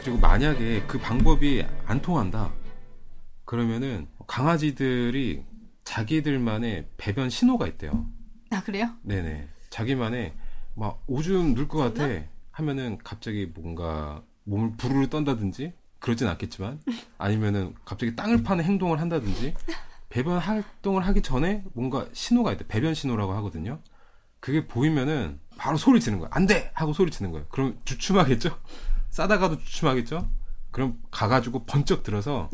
그리고 만약에 그 방법이 안 통한다. 그러면은 강아지들이 자기들만의 배변 신호가 있대요. 아 그래요? 네네. 자기만의 막 오줌 누울 것 같아 하면은 갑자기 뭔가 몸을 부르르 떤다든지 그러진 않겠지만 아니면은 갑자기 땅을 파는 행동을 한다든지 배변 활동을 하기 전에 뭔가 신호가 있대. 배변 신호라고 하거든요. 그게 보이면은 바로 소리 치는 거야. 안 돼! 하고 소리 치는 거예요. 그럼 주춤하겠죠? 싸다가도 주춤하겠죠? 그럼 가가지고 번쩍 들어서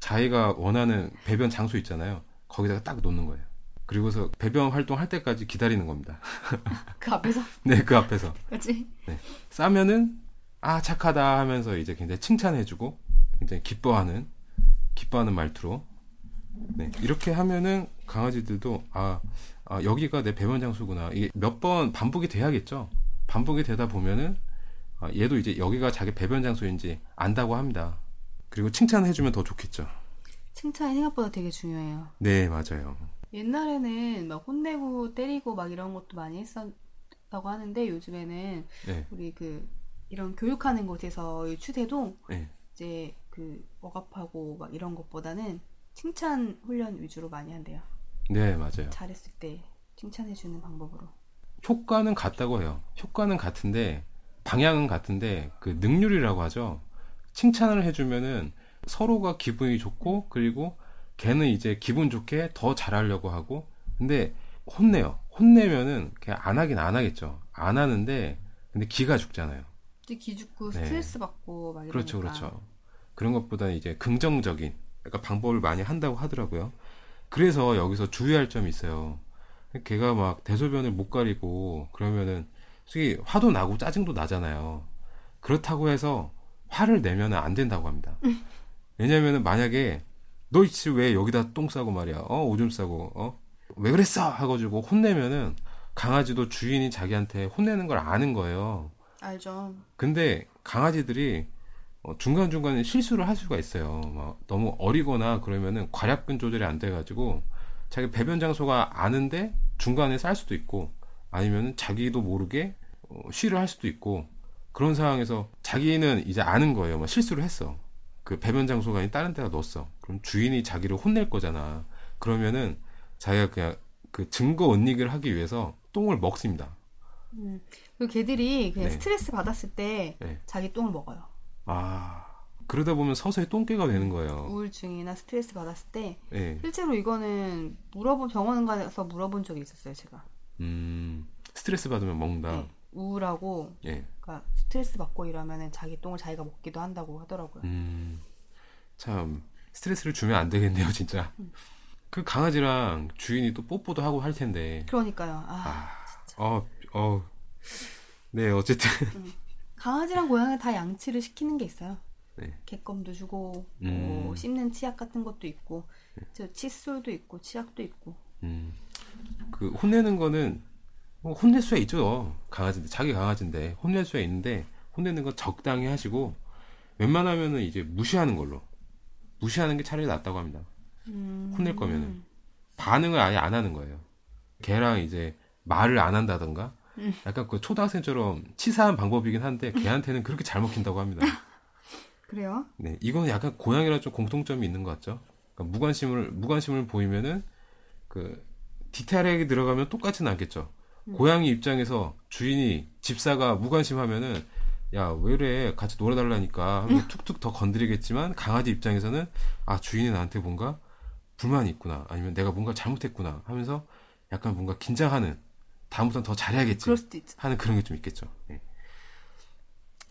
자기가 원하는 배변 장소 있잖아요. 거기다가 딱 놓는 거예요. 그리고서 배변 활동할 때까지 기다리는 겁니다. 그 앞에서 네, 그 앞에서. 그렇지. 싸면은 아 착하다 하면서 이제 굉장히 칭찬해주고 굉장히 기뻐하는 기뻐하는 말투로 네 이렇게 하면은 강아지들도 아, 아 여기가 내 배변 장소구나 이게 몇 번 반복이 돼야겠죠 반복이 되다 보면은 아, 얘도 이제 여기가 자기 배변 장소인지 안다고 합니다 그리고 칭찬해주면 더 좋겠죠 칭찬이 생각보다 되게 중요해요. 네 맞아요 옛날에는 막 혼내고 때리고 막 이런 것도 많이 했었다고 하는데 요즘에는 네, 우리 그 이런 교육하는 곳에서 이 추세도 네. 이제 그 억압하고 막 이런 것보다는 칭찬 훈련 위주로 많이 한대요. 네 맞아요 잘했을 때 칭찬해주는 방법으로. 효과는 같다고 해요. 효과는 같은데 방향은 같은데 그 능률이라고 하죠. 칭찬을 해주면은 서로가 기분이 좋고 그리고 걔는 이제 기분 좋게 더 잘하려고 하고 근데 혼내요. 혼내면은 그냥 안 하긴 안 하겠죠. 안 하는데 근데 기가 죽잖아요. 이제 기죽고 네. 스트레스 받고 막 이러니까. 그렇죠, 그렇죠. 그런 것보다는 이제 긍정적인 약간 방법을 많이 한다고 하더라고요. 그래서 여기서 주의할 점이 있어요. 걔가 막 대소변을 못 가리고 그러면은 솔직히 화도 나고 짜증도 나잖아요. 그렇다고 해서 화를 내면은 안 된다고 합니다. 왜냐면은 만약에 너 이씨 왜 여기다 똥 싸고 말이야, 어 오줌 싸고, 어왜 그랬어 하가지고 혼내면은 강아지도 주인이 자기한테 혼내는 걸 아는 거예요. 알죠. 근데 강아지들이 어, 중간 중간에 실수를 할 수가 있어요. 막 너무 어리거나 그러면은 괄약근 조절이 안 돼가지고 자기 배변 장소가 아는데 중간에 쌀 수도 있고 아니면은 자기도 모르게 어, 쉬를 할 수도 있고 그런 상황에서 자기는 이제 아는 거예요. 막 실수를 했어. 그 배변 장소가 아닌 다른 데다 넣었어. 그럼 주인이 자기를 혼낼 거잖아. 그러면은 자기가 그냥 그 증거 은닉을 하기 위해서 똥을 먹습니다. 그리고 걔들이 그냥 네. 스트레스 받았을 때 네. 자기 똥을 먹어요. 아 그러다 보면 서서히 똥개가 되는 거예요. 우울증이나 스트레스 받았을 때 예. 실제로 이거는 물어본 병원 가서 물어본 적이 있었어요, 제가. 음, 스트레스 받으면 먹는다. 네. 우울하고 예. 그러니까 스트레스 받고 이러면은 자기 똥을 자기가 먹기도 한다고 하더라고요. 음, 참, 스트레스를 주면 안 되겠네요, 진짜. 그 강아지랑 주인이 또 뽀뽀도 하고 할 텐데. 그러니까요. 아, 어, 어, 네, 어쨌든. 강아지랑 고양이 다 양치를 시키는 게 있어요. 네. 개껌도 주고 음. 뭐 씹는 치약 같은 것도 있고 저 칫솔도 있고 치약도 있고 음, 그, 혼내는 거는, 뭐 혼낼 수야 있죠. 강아지인데, 자기 강아지인데, 혼낼 수야 있는데, 혼내는 건 적당히 하시고, 웬만하면은 이제 무시하는 걸로. 무시하는 게 차라리 낫다고 합니다. 음. 혼낼 거면은. 반응을 아예 안 하는 거예요. 걔랑 이제 말을 안 한다던가, 음. 약간 그 초등학생처럼 치사한 방법이긴 한데, 걔한테는 그렇게 잘 먹힌다고 합니다. 그래요? 네, 이건 약간 고양이랑 좀 공통점이 있는 것 같죠? 그러니까 무관심을, 무관심을 보이면은, 그, 디테일하게 들어가면 똑같지는 않겠죠? 고양이 입장에서 주인이, 집사가 무관심하면은, 야, 왜 이래? 같이 놀아달라니까. 하면 툭툭 더 건드리겠지만, 강아지 입장에서는, 아, 주인이 나한테 뭔가 불만이 있구나. 아니면 내가 뭔가 잘못했구나. 하면서 약간 뭔가 긴장하는, 다음부터는 더 잘해야겠지. 그럴 수도 있죠. 하는 그런 게 좀 있겠죠. 예.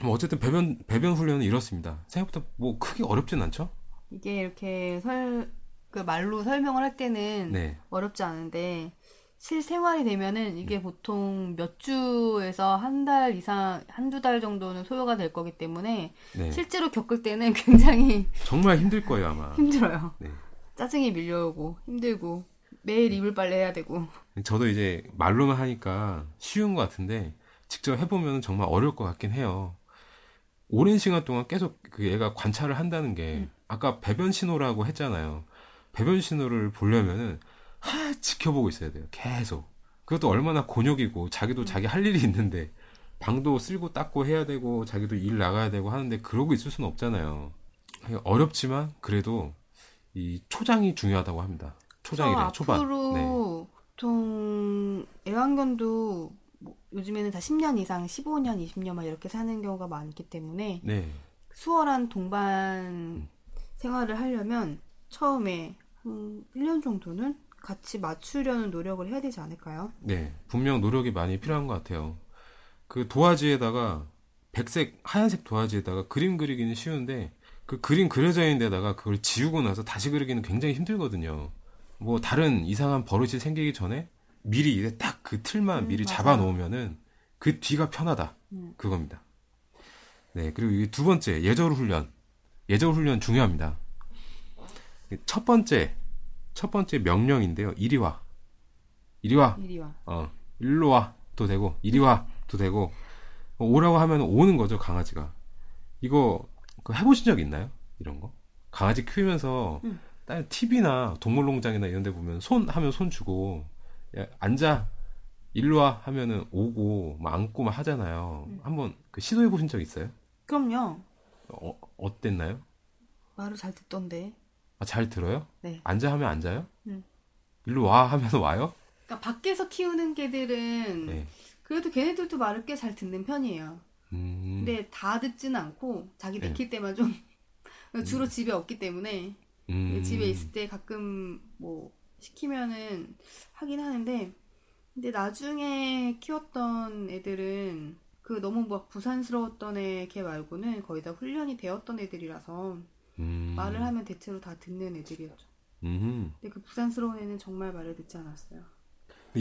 뭐 어쨌든 배변 배변 훈련은 이렇습니다. 생각보다 뭐 크게 어렵진 않죠? 이게 이렇게 설, 그 말로 설명을 할 때는 네. 어렵지 않은데 실생활이 되면은 이게 음. 보통 몇 주에서 한 달 이상, 한두 달 정도는 소요가 될 거기 때문에 네. 실제로 겪을 때는 굉장히 정말 힘들 거예요 아마. 힘들어요. 네. 짜증이 밀려오고 힘들고 매일 이불 빨래 해야 되고 저도 이제 말로만 하니까 쉬운 것 같은데 직접 해보면 정말 어려울 것 같긴 해요. 오랜 시간 동안 계속 그 애가 관찰을 한다는 게 아까 배변 신호라고 했잖아요. 배변 신호를 보려면은 하 지켜보고 있어야 돼요. 계속. 그것도 얼마나 곤욕이고 자기도 자기 할 일이 있는데 방도 쓸고 닦고 해야 되고 자기도 일 나가야 되고 하는데 그러고 있을 수는 없잖아요. 어렵지만 그래도 이 초장이 중요하다고 합니다. 초장이래 어, 초반. 앞으로 네. 보통 애완견도 뭐 요즘에는 다 10년 이상, 15년, 20년 막 이렇게 사는 경우가 많기 때문에 네. 수월한 동반 생활을 하려면 처음에 한 1년 정도는 같이 맞추려는 노력을 해야 되지 않을까요? 네. 분명 노력이 많이 필요한 것 같아요. 그 도화지에다가 백색, 하얀색 도화지에다가 그림 그리기는 쉬운데 그 그림 그려져 있는 데다가 그걸 지우고 나서 다시 그리기는 굉장히 힘들거든요. 뭐 다른 이상한 버릇이 생기기 전에 미리 이제 딱 그 틀만 음, 미리. 잡아 놓으면은 그 뒤가 편하다. 음. 그겁니다. 네. 그리고 이두 번째, 예절 훈련. 예절 훈련 중요합니다. 첫 번째, 첫 번째 명령인데요. 이리 와. 이리 와. 이리 와. 어, 일로 와도 되고, 이리 와도 되고, 어, 오라고 하면 오는 거죠, 강아지가. 이거, 그 해보신 적 있나요? 이런 거? 강아지 키우면서, 응. 다른 TV나 동물농장이나 이런 데 보면 손 하면 손 주고, 야, 앉아, 일로 와 하면은 오고, 막 안고 막 하잖아요. 한번 그 시도해 보신 적 있어요? 그럼요. 어, 어땠나요? 말을 잘 듣던데. 아, 잘 들어요? 네. 앉아 하면 앉아요? 응. 일로 와 하면 와요? 그러니까 밖에서 키우는 개들은 네. 그래도 걔네들도 말을 꽤 잘 듣는 편이에요. 음, 근데 다 듣지는 않고 자기 네. 내킬 때만 좀 주로 집에 없기 때문에 음, 집에 있을 때 가끔 뭐 시키면은 하긴 하는데 근데 나중에 키웠던 애들은 그 너무 막 부산스러웠던 애 걔 말고는 거의 다 훈련이 되었던 애들이라서 음, 말을 하면 대체로 다 듣는 애들이었죠. 음. 근데 그 부산스러운 애는 정말 말을 듣지 않았어요.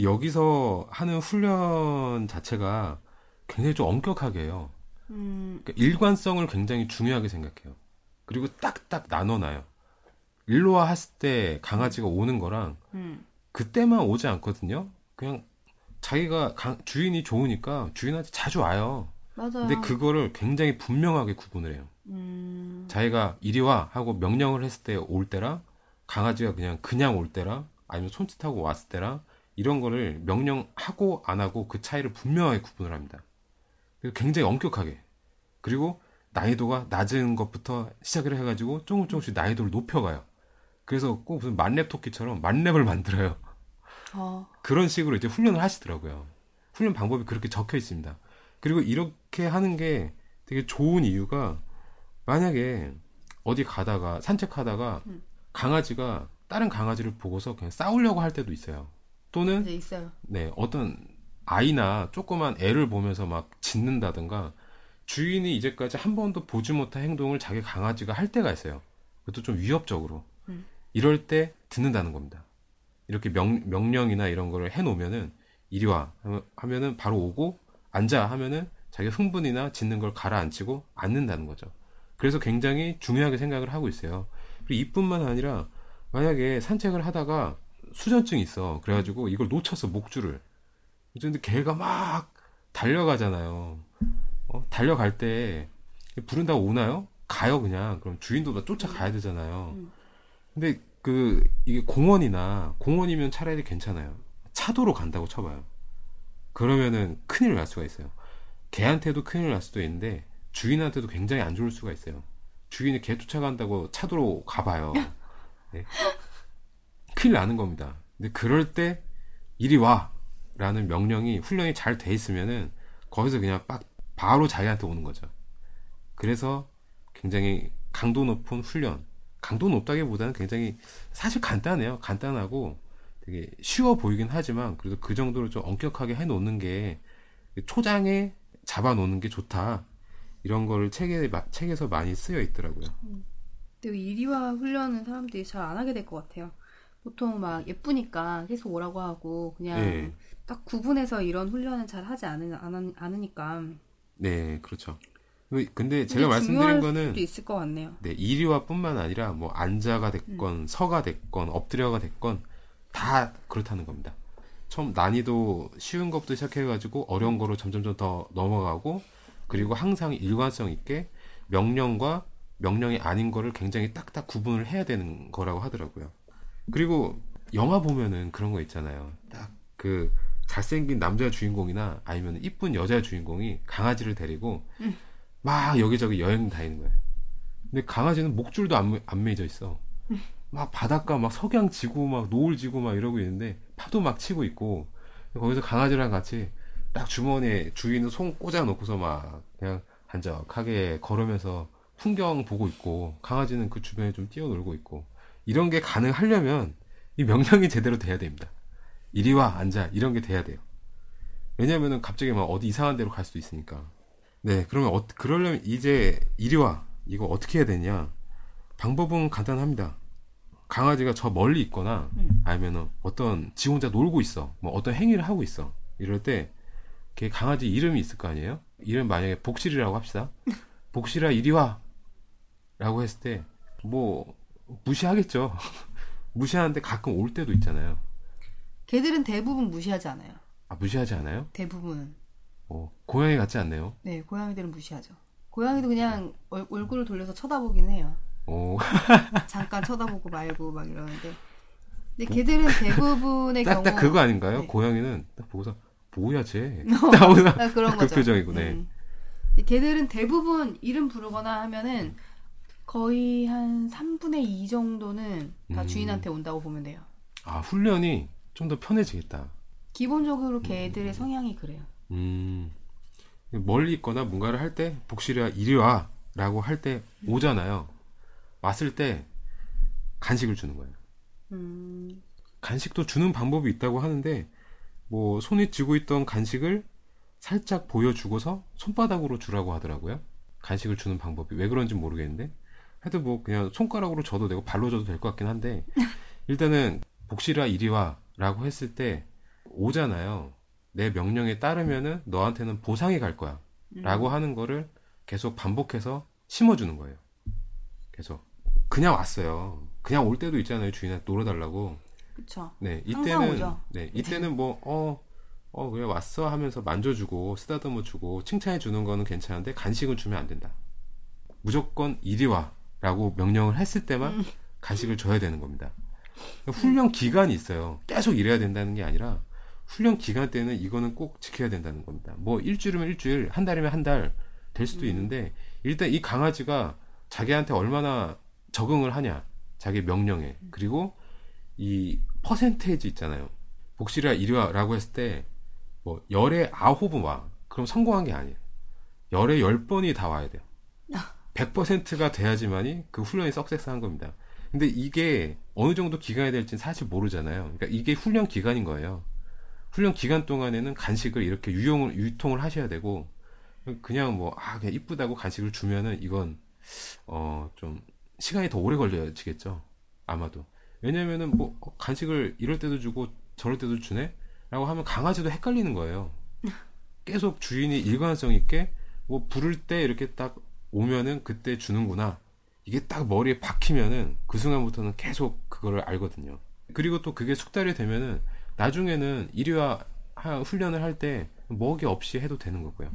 여기서 하는 훈련 자체가 굉장히 좀 엄격하게 해요. 음, 그러니까 일관성을 굉장히 중요하게 생각해요. 그리고 딱딱 나눠놔요. 일로 와 했을 때 강아지가 오는 거랑 음, 그때만 오지 않거든요. 그냥 자기가 강- 주인이 좋으니까 주인한테 자주 와요. 맞아요. 근데 그거를 굉장히 분명하게 구분을 해요. 음, 자기가 이리 와 하고 명령을 했을 때 올 때랑 강아지가 그냥 그냥 올 때랑 아니면 손짓하고 왔을 때랑 이런 거를 명령하고 안 하고 그 차이를 분명하게 구분을 합니다. 굉장히 엄격하게 그리고 난이도가 낮은 것부터 시작을 해가지고 조금 조금씩 난이도를 높여가요. 그래서 꼭 무슨 만렙 토끼처럼 만렙을 만들어요. 어, 그런 식으로 이제 훈련을 하시더라고요. 훈련 방법이 그렇게 적혀 있습니다. 그리고 이렇게 하는 게 되게 좋은 이유가 만약에 어디 가다가 산책하다가 음. 강아지가 다른 강아지를 보고서 그냥 싸우려고 할 때도 있어요. 또는 이제 있어요. 네, 어떤 아이나 조그만 애를 보면서 막 짖는다든가 주인이 이제까지 한 번도 보지 못한 행동을 자기 강아지가 할 때가 있어요. 그것도 좀 위협적으로. 음. 이럴 때 듣는다는 겁니다. 이렇게 명, 명령이나 이런 거를 해놓으면은 이리 와 하면- 하면은 바로 오고 앉아 하면은 자기 흥분이나 짖는 걸 가라앉히고 앉는다는 거죠. 그래서 굉장히 중요하게 생각을 하고 있어요. 그리고 이뿐만 아니라 만약에 산책을 하다가 수전증이 있어. 그래가지고 이걸 놓쳤어 목줄을. 근데 걔가 막 달려가잖아요. 어? 달려갈 때 부른다고 오나요? 가요 그냥. 그럼 주인도 다 쫓아가야 되잖아요. 음. 근데 그 이게 공원이나 공원이면 차라리 괜찮아요. 차도로 간다고 쳐봐요. 그러면은 큰일 날 수가 있어요. 개한테도 큰일 날 수도 있는데 주인한테도 굉장히 안 좋을 수가 있어요. 주인이 개 쫓아간다고 차도로 가봐요. 네. 큰일 나는 겁니다. 근데 그럴 때 이리 와라는 명령이 훈련이 잘 돼 있으면은 거기서 그냥 빡 바로 자기한테 오는 거죠. 그래서 굉장히 강도 높은 훈련, 강도 높다기보다는 굉장히 사실 간단해요. 간단하고 되게 쉬워 보이긴 하지만 그래도 그 정도로 좀 엄격하게 해놓는 게 초장에 잡아놓는 게 좋다. 이런 거를 책에 마- 책에서 많이 쓰여 있더라고요. 근데 이리와 훈련은 사람들이 잘 안 하게 될 것 같아요. 보통 막 예쁘니까 계속 오라고 하고 그냥 네. 딱 구분해서 이런 훈련은 잘 하지 않으, 않, 않으니까 네, 그렇죠. 근데 제가 말씀드린 거는 있을 것 같네요. 네, 이리와뿐만 아니라 뭐 앉아가 됐건 서가 됐건 엎드려가 됐건 다 그렇다는 겁니다. 처음 난이도 쉬운 것부터 시작해가지고 어려운 거로 점점점 더 넘어가고 그리고 항상 일관성 있게 명령과 명령이 아닌 거를 굉장히 딱딱 구분을 해야 되는 거라고 하더라고요. 그리고 영화 보면은 그런 거 있잖아요. 딱 그 잘생긴 남자 주인공이나 아니면 이쁜 여자 주인공이 강아지를 데리고 음. 막 여기저기 여행 다니는 거예요. 근데 강아지는 목줄도 안, 매- 안 매져 있어. 막 바닷가 막 석양 지고 막 노을 지고 막 이러고 있는데 파도 막 치고 있고 거기서 강아지랑 같이 딱 주머니에 주인은 손 꽂아 놓고서 막 그냥 한적하게 걸으면서 풍경 보고 있고 강아지는 그 주변에 좀 뛰어놀고 있고 이런 게 가능하려면 이 명령이 제대로 돼야 됩니다. 이리 와 앉아 이런 게 돼야 돼요. 왜냐면은 갑자기 막 어디 이상한 데로 갈 수도 있으니까. 네, 그러면 어, 그러려면 이제 이리 와 이거 어떻게 해야 되냐? 방법은 간단합니다. 강아지가 저 멀리 있거나 음. 아니면은 어떤 지 혼자 놀고 있어, 뭐 어떤 행위를 하고 있어. 이럴 때 걔 강아지 이름이 있을 거 아니에요? 이름 만약에 복실이라고 합시다. 복실아 이리 와라고 했을 때 뭐 무시하겠죠. 무시하는데 가끔 올 때도 있잖아요. 개들은 대부분 무시하지 않아요. 아 무시하지 않아요? 대부분은. 어, 고양이 같지 않네요. 네, 고양이들은 무시하죠. 고양이도 그냥 얼, 얼굴을 돌려서 쳐다보긴 해요. 오, 잠깐 쳐다보고 말고 막 이러는데. 근데 개들은 대부분의 딱, 경우 딱 그거 아닌가요? 네. 고양이는 딱 보고서 뭐야 쟤? 딱 보고서 아, 그런 그 거죠. 표정이고, 네. 음. 개들은 대부분 이름 부르거나 하면은 거의 한 3분의 2 정도는 다 음. 주인한테 온다고 보면 돼요. 아 훈련이 좀 더 편해지겠다. 기본적으로 개들의 성향이 그래요. 음, 멀리 있거나 뭔가를 할 때 복실이야 이리 와라고 할 때 오잖아요. 왔을 때 간식을 주는 거예요. 음, 간식도 주는 방법이 있다고 하는데 뭐 손에 쥐고 있던 간식을 살짝 보여주고서 손바닥으로 주라고 하더라고요. 간식을 주는 방법이 왜 그런지 모르겠는데 하여튼 뭐 그냥 손가락으로 줘도 되고 발로 줘도 될 것 같긴 한데 일단은 복실아 이리 와라고 했을 때 오잖아요. 내 명령에 따르면은 너한테는 보상이 갈 거야. 라고 하는 거를 계속 반복해서 심어주는 거예요. 계속. 그냥 왔어요. 그냥 올 때도 있잖아요. 주인한테 놀아달라고. 그쵸. 네, 이때는 오죠. 네, 이때는 뭐 어, 어, 그래 왔어 하면서 만져주고 쓰다듬어 주고 칭찬해 주는 거는 괜찮은데 간식은 주면 안 된다. 무조건 이리 와 라고 명령을 했을 때만 음. 간식을 줘야 되는 겁니다. 훈련 기간이 있어요. 계속 이래야 된다는 게 아니라 훈련 기간 때는 이거는 꼭 지켜야 된다는 겁니다. 뭐 일주일이면 일주일, 한 달이면 한 달 될 수도 음. 있는데 일단 이 강아지가 자기한테 얼마나 적응을 하냐, 자기 명령에 그리고 이 퍼센테이지 있잖아요. 복실아 이리 와라고 했을 때 뭐 열에 아홉은 와. 그럼 성공한 게 아니에요. 열에 열 번이 다 와야 돼요. 100%가 돼야지만이 그 훈련이 석세스한 겁니다. 근데 이게 어느 정도 기간이 될지는 사실 모르잖아요. 그러니까 이게 훈련 기간인 거예요. 훈련 기간 동안에는 간식을 이렇게 유용을 유통을 하셔야 되고 그냥 뭐 아 그냥 이쁘다고 간식을 주면은 이건 어 좀 시간이 더 오래 걸려지겠죠. 아마도. 왜냐면은 뭐 어, 간식을 이럴 때도 주고 저럴 때도 주네? 라고 하면 강아지도 헷갈리는 거예요. 계속 주인이 일관성 있게 뭐 부를 때 이렇게 딱 오면은 그때 주는구나. 이게 딱 머리에 박히면은 그 순간부터는 계속 그거를 알거든요. 그리고 또 그게 숙달이 되면은 나중에는 하- 훈련을 할 때 먹이 없이 해도 되는 거고요.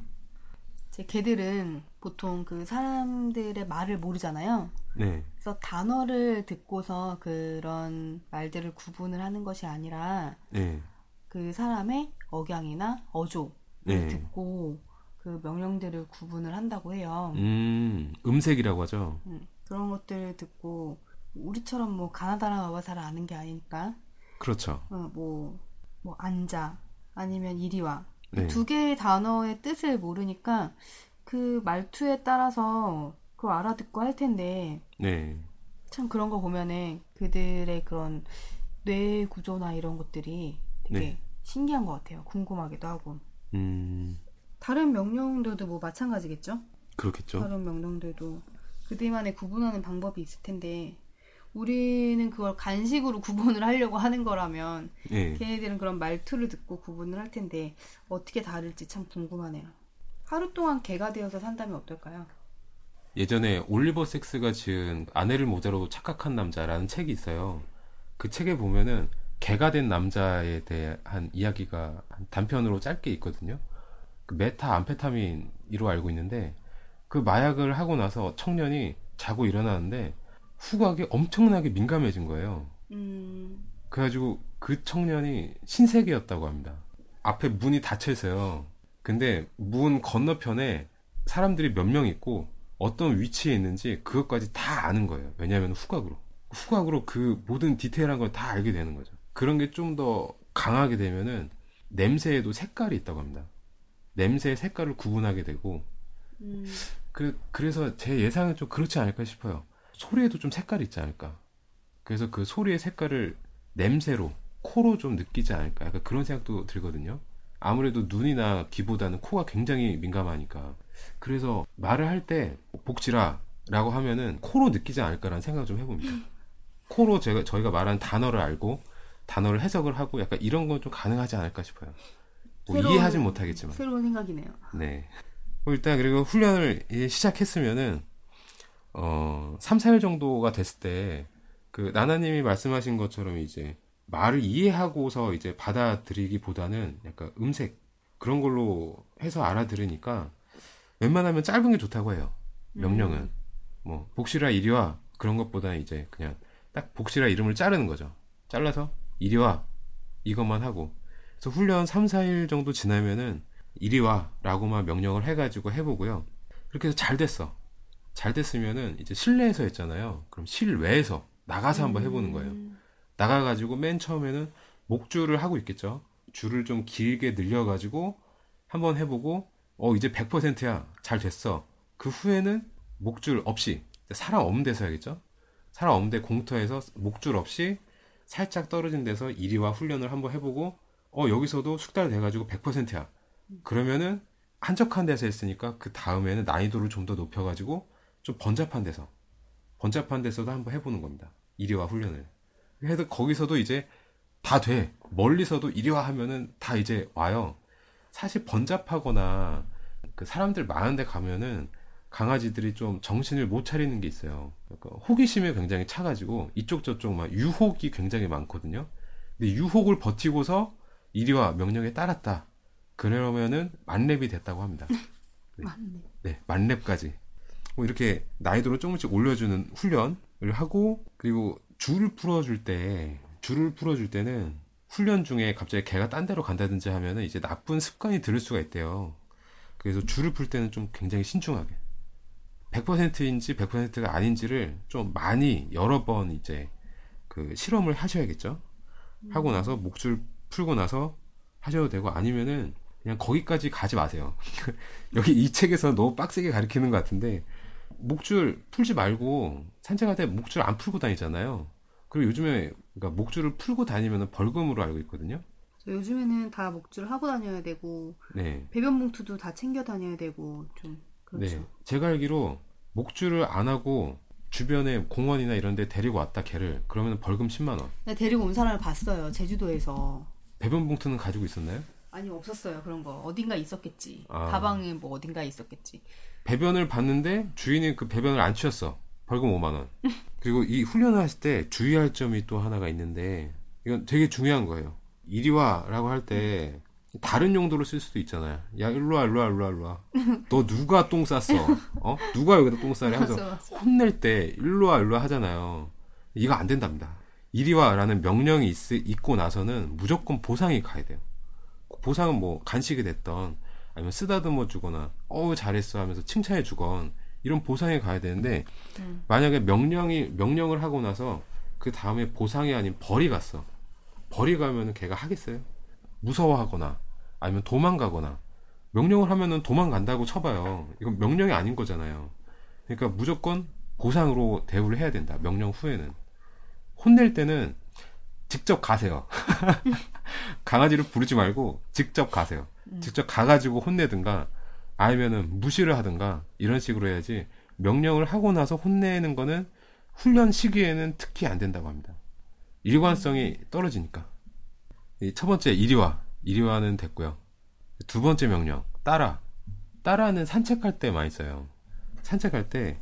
제 개들은 보통 그 사람들의 말을 모르잖아요. 네. 그래서 단어를 듣고서 그런 말들을 구분을 하는 것이 아니라 네. 그 사람의 억양이나 어조를 네. 듣고 그 명령들을 구분을 한다고 해요. 음, 음색이라고 하죠. 음, 그런 것들을 듣고 우리처럼 뭐 가나다라 와바사를 아는 게 아니니까 그렇죠. 어, 뭐, 뭐 앉아 아니면 이리 와. 네. 두 개의 단어의 뜻을 모르니까 그 말투에 따라서 그걸 알아듣고 할 텐데 네. 참 그런 거 보면은 그들의 그런 뇌 구조나 이런 것들이 되게 네. 신기한 것 같아요. 궁금하기도 하고. 음, 다른 명령들도 뭐 마찬가지겠죠? 그렇겠죠. 다른 명령들도 그들만의 구분하는 방법이 있을 텐데 우리는 그걸 간식으로 구분을 하려고 하는 거라면 네. 걔네들은 그런 말투를 듣고 구분을 할 텐데 어떻게 다를지 참 궁금하네요. 하루 동안 개가 되어서 산다면 어떨까요? 예전에 올리버 섹스가 지은 아내를 모자로 착각한 남자라는 책이 있어요. 그 책에 보면은 개가 된 남자에 대한 이야기가 한 단편으로 짧게 있거든요. 그 메타 암페타민이로 알고 있는데 그 마약을 하고 나서 청년이 자고 일어나는데 후각에 엄청나게 민감해진 거예요. 음, 그래가지고 그 청년이 신세계였다고 합니다. 앞에 문이 닫혀 있어요. 근데 문 건너편에 사람들이 몇 명 있고 어떤 위치에 있는지 그것까지 다 아는 거예요. 왜냐하면 후각으로. 후각으로 그 모든 디테일한 걸 다 알게 되는 거죠. 그런 게 좀 더 강하게 되면은 냄새에도 색깔이 있다고 합니다. 냄새의 색깔을 구분하게 되고 음, 그 그래서 제 예상은 좀 그렇지 않을까 싶어요. 소리에도 좀 색깔이 있지 않을까. 그래서 그 소리의 색깔을 냄새로 코로 좀 느끼지 않을까. 약간 그런 생각도 들거든요. 아무래도 눈이나 귀보다는 코가 굉장히 민감하니까. 그래서 말을 할 때 복지라 라고 하면은 코로 느끼지 않을까라는 생각을 좀 해봅니다. 코로 제가 저희가 말한 단어를 알고 단어를 해석을 하고 약간 이런 건 좀 가능하지 않을까 싶어요. 뭐 새로운- 이해하진 못하겠지만. 새로운 생각이네요. 네. 뭐 일단 그리고 훈련을 시작했으면은 어 3, 4일 정도가 됐을 때 그 나나님이 말씀하신 것처럼 이제 말을 이해하고서 이제 받아들이기보다는 약간 음색 그런 걸로 해서 알아들으니까 웬만하면 짧은 게 좋다고 해요. 명령은 뭐 복실아 이리 와 그런 것보다는 이제 그냥 딱 복실아 이름을 자르는 거죠. 잘라서 이리 와 이것만 하고 그래서 훈련 3, 4일 정도 지나면은 이리 와 라고만 명령을 해가지고 해보고요. 그렇게 해서 잘 됐어. 잘 됐으면은 이제 실내에서 했잖아요. 그럼 실외에서 나가서 한번 해보는 거예요. 음, 나가가지고 맨 처음에는 목줄을 하고 있겠죠. 줄을 좀 길게 늘려가지고 한번 해보고 어 이제 100%야 잘 됐어. 그 후에는 목줄 없이 사람 없는 데서 해야겠죠. 사람 없는 데 공터에서 목줄 없이 살짝 떨어진 데서 이리와 훈련을 한번 해보고 어 여기서도 숙달 돼가지고 100%야. 그러면은 한적한 데서 했으니까 그 다음에는 난이도를 좀 더 높여가지고 좀 번잡한 데서 번잡한 데서도 한번 해보는 겁니다. 이리와 훈련을. 해도 거기서도 이제 다 돼. 멀리서도 이리 와 하면은 다 이제 와요. 사실 번잡하거나 그 사람들 많은 데 가면은 강아지들이 좀 정신을 못 차리는 게 있어요. 그러니까 호기심이 굉장히 차가지고 이쪽 저쪽 막 유혹이 굉장히 많거든요. 근데 유혹을 버티고서 이리와 명령에 따랐다. 그러면은 만렙이 됐다고 합니다. 맞네. 네, 만렙까지. 뭐 이렇게 난이도를 조금씩 올려주는 훈련을 하고 그리고 줄을 풀어줄 때 줄을 풀어줄 때는 훈련 중에 갑자기 개가 딴 데로 간다든지 하면은 이제 나쁜 습관이 들을 수가 있대요. 그래서 줄을 풀 때는 좀 굉장히 신중하게 100%인지 100%가 아닌지를 좀 많이 여러 번 이제 그 실험을 하셔야겠죠. 하고 나서 목줄 풀고 나서 하셔도 되고 아니면은 그냥 거기까지 가지 마세요. 여기 이 책에서 너무 빡세게 가르치는 것 같은데 목줄 풀지 말고 산책할 때 목줄 안 풀고 다니잖아요. 그리고 요즘에 그러니까 목줄을 풀고 다니면 벌금으로 알고 있거든요. 요즘에는 다 목줄 하고 다녀야 되고 네. 배변 봉투도 다 챙겨 다녀야 되고 좀 그렇죠. 네. 제가 알기로 목줄을 안 하고 주변에 공원이나 이런 데 데리고 왔다 개를 그러면 벌금 10만 원. 나 데리고 온 사람을 봤어요. 제주도에서. 배변 봉투는 가지고 있었나요? 아니 없었어요 그런 거 어딘가 있었겠지 아. 가방에 뭐 어딘가 있었겠지 배변을 봤는데 주인이 그 배변을 안 치웠어. 벌금 5만 원. 그리고 이 훈련을 하실 때 주의할 점이 또 하나가 있는데 이건 되게 중요한 거예요. 이리 와라고 할 때 다른 용도로 쓸 수도 있잖아요. 야 일로 와 일로 와 일로 와 일로 와. 너 누가 똥 쌌어? 어? 누가 여기다 똥 싸래? 하면서 맞아, 맞아. 혼낼 때 일로 와 일로 와 하잖아요. 이거 안 된답니다. 이리 와라는 명령이 있, 있고 나서는 무조건 보상이 가야 돼요. 보상은 뭐 간식이 됐던 아니면 쓰다듬어 주거나 어우 잘했어 하면서 칭찬해 주건 이런 보상에 가야 되는데 음. 만약에 명령이 명령을 하고 나서 그 다음에 보상이 아닌 벌이 갔어. 벌이 가면은 걔가 하겠어요? 무서워하거나 아니면 도망가거나 명령을 하면은 도망간다고 쳐봐요. 이건 명령이 아닌 거잖아요. 그러니까 무조건 보상으로 대우를 해야 된다. 명령 후에는 혼낼 때는 직접 가세요. 강아지를 부르지 말고 직접 가세요. 직접 가가지고 혼내든가 아니면은 무시를 하든가 이런 식으로 해야지 명령을 하고 나서 혼내는 거는 훈련 시기에는 특히 안 된다고 합니다. 일관성이 떨어지니까. 이 첫 번째 이리와 이리와는 됐고요. 두 번째 명령 따라 따라는 산책할 때 많이 써요. 산책할 때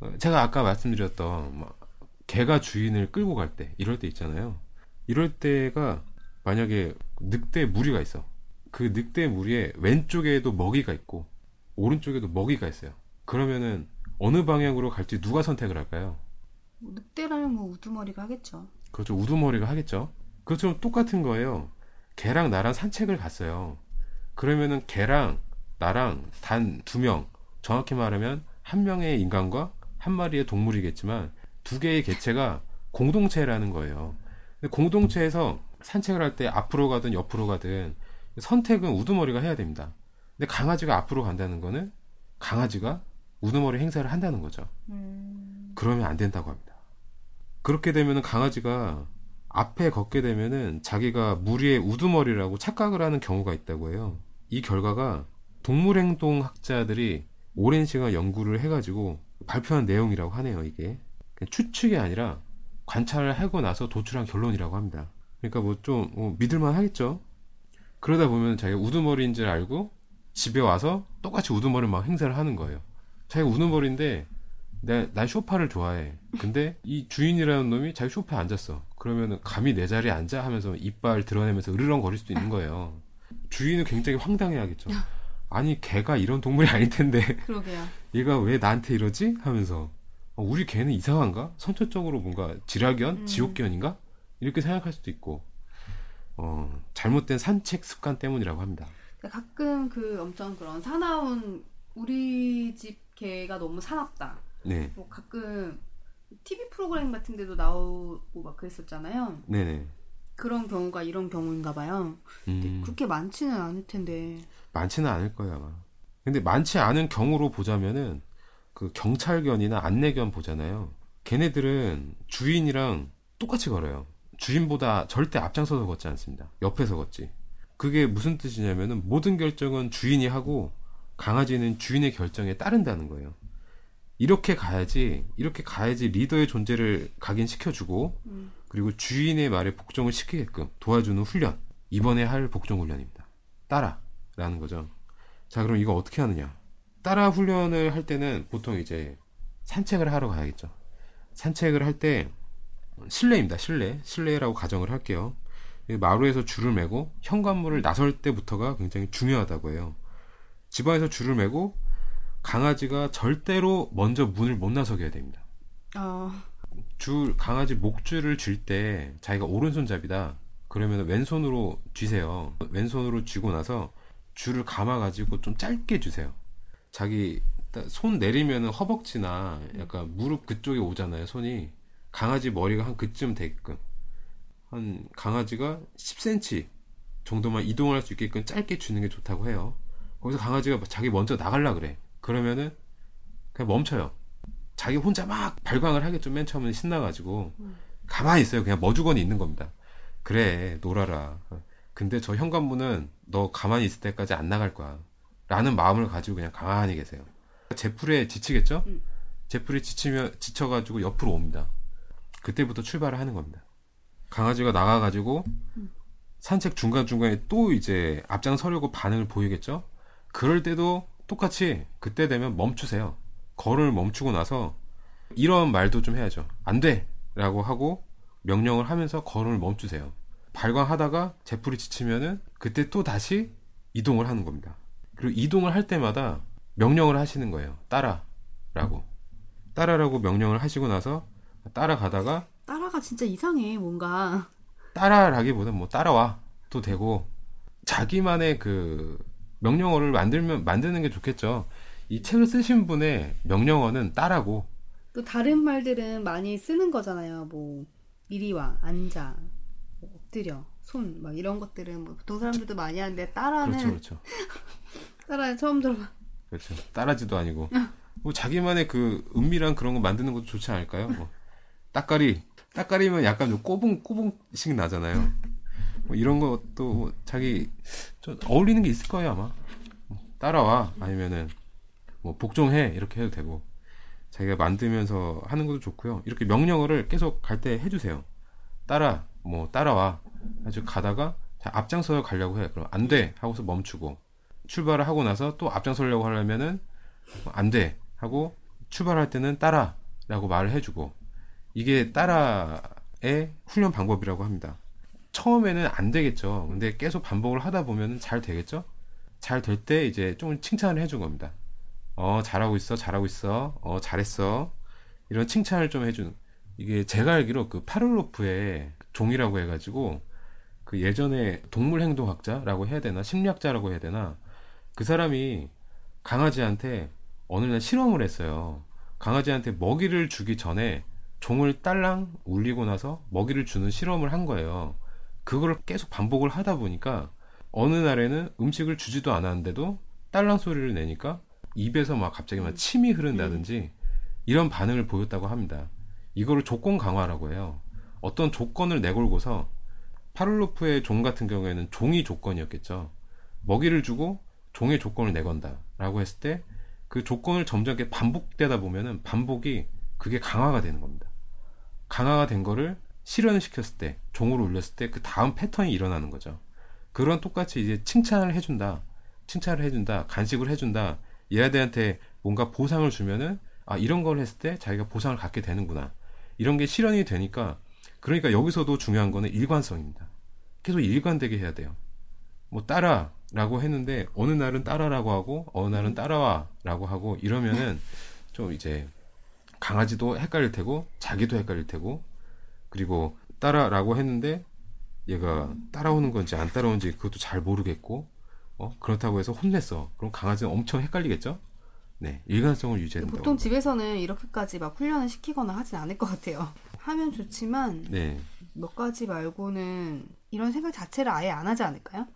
어, 제가 아까 말씀드렸던 막 개가 주인을 끌고 갈 때 이럴 때 있잖아요. 이럴 때가 만약에 늑대 무리가 있어. 그 늑대 무리에 왼쪽에도 먹이가 있고 오른쪽에도 먹이가 있어요. 그러면은 어느 방향으로 갈지 누가 선택을 할까요? 뭐 늑대라면 뭐 우두머리가 하겠죠 그렇죠. 우두머리가 하겠죠. 그것처럼 똑같은 거예요. 개랑 나랑 산책을 갔어요. 그러면은 개랑 나랑 단 두 명, 정확히 말하면 한 명의 인간과 한 마리의 동물이겠지만 두 개의 개체가 공동체라는 거예요. 공동체에서 산책을 할 때 앞으로 가든 옆으로 가든 선택은 우두머리가 해야 됩니다. 근데 강아지가 앞으로 간다는 거는 강아지가 우두머리 행사를 한다는 거죠. 음... 그러면 안 된다고 합니다. 그렇게 되면 강아지가 앞에 걷게 되면은 자기가 무리의 우두머리라고 착각을 하는 경우가 있다고 해요. 이 결과가 동물행동학자들이 오랜 시간 연구를 해가지고 발표한 내용이라고 하네요, 이게. 추측이 아니라 관찰을 하고 나서 도출한 결론이라고 합니다. 그러니까 뭐 좀 뭐 믿을만 하겠죠? 그러다 보면 자기가 우두머리인 줄 알고 집에 와서 똑같이 우두머리 막 행사를 하는 거예요. 자기가 우두머리인데 내, 난 쇼파를 좋아해. 근데 이 주인이라는 놈이 자기 쇼파에 앉았어. 그러면은 감히 내 자리에 앉아 하면서 이빨 드러내면서 으르렁 거릴 수도 있는 거예요. 주인은 굉장히 황당해 하겠죠. 아니 개가 이런 동물이 아닐 텐데. 그러게요. 얘가 왜 나한테 이러지? 하면서 어, 우리 개는 이상한가? 선천적으로 뭔가 지락견, 음. 지옥견인가? 이렇게 생각할 수도 있고 어, 잘못된 산책 습관 때문이라고 합니다. 가끔 그 엄청 그런 사나운 우리 집 개가 너무 사납다. 네. 뭐 가끔 TV 프로그램 같은 데도 나오고 막 그랬었잖아요. 네네. 그런 경우가 이런 경우인가 봐요. 음. 그렇게 많지는 않을 텐데. 많지는 않을 거야, 아마. 근데 많지 않은 경우로 보자면은 그 경찰견이나 안내견 보잖아요. 걔네들은 주인이랑 똑같이 걸어요. 주인보다 절대 앞장서서 걷지 않습니다. 옆에서 걷지. 그게 무슨 뜻이냐면은 모든 결정은 주인이 하고 강아지는 주인의 결정에 따른다는 거예요. 이렇게 가야지, 이렇게 가야지 리더의 존재를 각인시켜주고, 음. 그리고 주인의 말에 복종을 시키게끔 도와주는 훈련. 이번에 할 복종 훈련입니다. 따라. 라는 거죠. 자, 그럼 이거 어떻게 하느냐? 따라 훈련을 할 때는 보통 이제 산책을 하러 가야겠죠. 산책을 할 때 실내입니다. 실내. 실내라고 가정을 할게요. 마루에서 줄을 매고 현관문을 나설 때부터가 굉장히 중요하다고 해요. 집안에서 줄을 매고 강아지가 절대로 먼저 문을 못 나서게 해야 됩니다. 어... 줄 강아지 목줄을 쥘때 자기가 오른손잡이다. 그러면 왼손으로 쥐세요. 왼손으로 쥐고 나서 줄을 감아 가지고 좀 짧게 주세요. 자기 손 내리면은 허벅지나 약간 무릎 그쪽에 오잖아요. 손이 강아지 머리가 한 그쯤 되게끔 한 강아지가 10cm 정도만 이동할 수 있게끔 짧게 주는 게 좋다고 해요. 거기서 강아지가 자기 먼저 나갈라 그래. 그러면은 그냥 멈춰요. 자기 혼자 막 발광을 하겠죠. 맨 처음에 신나가지고 가만히 있어요. 그냥 머주건이 있는 겁니다. 그래 놀아라. 근데 저 현관문은 너 가만히 있을 때까지 안 나갈 거야. 라는 마음을 가지고 그냥 가만히 계세요. 제풀에 지치겠죠? 음. 제풀이 지치면 지쳐가지고 옆으로 옵니다. 그때부터 출발을 하는 겁니다. 강아지가 나가가지고 음. 산책 중간 중간에 또 이제 앞장 서려고 반응을 보이겠죠? 그럴 때도 똑같이 그때 되면 멈추세요. 걸음을 멈추고 나서 이런 말도 좀 해야죠. 안 돼! 라고 하고 명령을 하면서 걸음을 멈추세요. 발광하다가 제풀이 지치면은 그때 또 다시 이동을 하는 겁니다. 그리고 이동을 할 때마다 명령을 하시는 거예요. 따라라고. 따라라고 명령을 하시고 나서 따라가다가 따라가 진짜 이상해 뭔가 따라라기보다 뭐 따라와도 되고 자기만의 그 명령어를 만들면 만드는 게 좋겠죠. 이 책을 쓰신 분의 명령어는 따라고 또 다른 말들은 많이 쓰는 거잖아요. 뭐 이리 와 앉아 뭐 엎드려 손 막 이런 것들은 뭐 보통 사람들도 많이 하는데 따라는 그렇죠, 그렇죠. 따라는 처음 들어봐. 그렇죠. 따라지도 아니고 뭐 자기만의 그 은밀한 그런 거 만드는 것도 좋지 않을까요? 뭐 따까리 따까리면 약간 좀 꼬붕 꼬붕식 나잖아요. 뭐 이런 것도 뭐 자기 좀 어울리는 게 있을 거예요 아마. 따라와 아니면은 뭐 복종해 이렇게 해도 되고 자기가 만들면서 하는 것도 좋고요. 이렇게 명령어를 계속 갈 때 해주세요. 따라 뭐 따라와 아주 가다가 앞장서 가려고 해. 그럼 안 돼 하고서 멈추고 출발을 하고 나서 또 앞장서려고 하려면은 안 돼 하고 출발할 때는 따라라고 말을 해주고 이게 따라의 훈련 방법이라고 합니다. 처음에는 안 되겠죠. 근데 계속 반복을 하다 보면 잘 되겠죠? 잘 될 때 이제 좀 칭찬을 해준 겁니다. 어, 잘하고 있어, 잘하고 있어, 어, 잘했어. 이런 칭찬을 좀 해주는. 이게 제가 알기로 그 파를로프의 종이라고 해가지고 그 예전에 동물 행동학자라고 해야 되나 심리학자라고 해야 되나 그 사람이 강아지한테 어느 날 실험을 했어요. 강아지한테 먹이를 주기 전에 종을 딸랑 울리고 나서 먹이를 주는 실험을 한 거예요. 그거를 계속 반복을 하다 보니까 어느 날에는 음식을 주지도 않았는데도 딸랑 소리를 내니까 입에서 막 갑자기 막 침이 흐른다든지 이런 반응을 보였다고 합니다. 이거를 조건 강화라고 해요. 어떤 조건을 내걸고서 파를로프의 종 같은 경우에는 종이 조건이었겠죠. 먹이를 주고 종의 조건을 내건다라고 했을 때 그 조건을 점점 이렇게 반복되다 보면은 반복이 그게 강화가 되는 겁니다. 강화가 된 거를 실현을 시켰을 때 종으로 울렸을 때 그 다음 패턴이 일어나는 거죠. 그런 똑같이 이제 칭찬을 해준다, 칭찬을 해준다, 간식을 해준다. 얘네들한테 뭔가 보상을 주면은 아 이런 걸 했을 때 자기가 보상을 갖게 되는구나. 이런 게 실현이 되니까 그러니까 여기서도 중요한 거는 일관성입니다. 계속 일관되게 해야 돼요. 뭐 따라 라고 했는데 어느 날은 따라라고 하고 어느 날은 따라와라고 하고 이러면은 좀 이제 강아지도 헷갈릴 테고 자기도 헷갈릴 테고 그리고 따라라고 했는데 얘가 따라오는 건지 안 따라오는지 그것도 잘 모르겠고 어 그렇다고 해서 혼냈어 그럼 강아지는 엄청 헷갈리겠죠 네 일관성을 유지해야 된다고 보통 집에서는 이렇게까지 막 훈련을 시키거나 하진 않을 것 같아요. 하면 좋지만 네. 몇 가지 말고는 이런 생각 자체를 아예 안 하지 않을까요?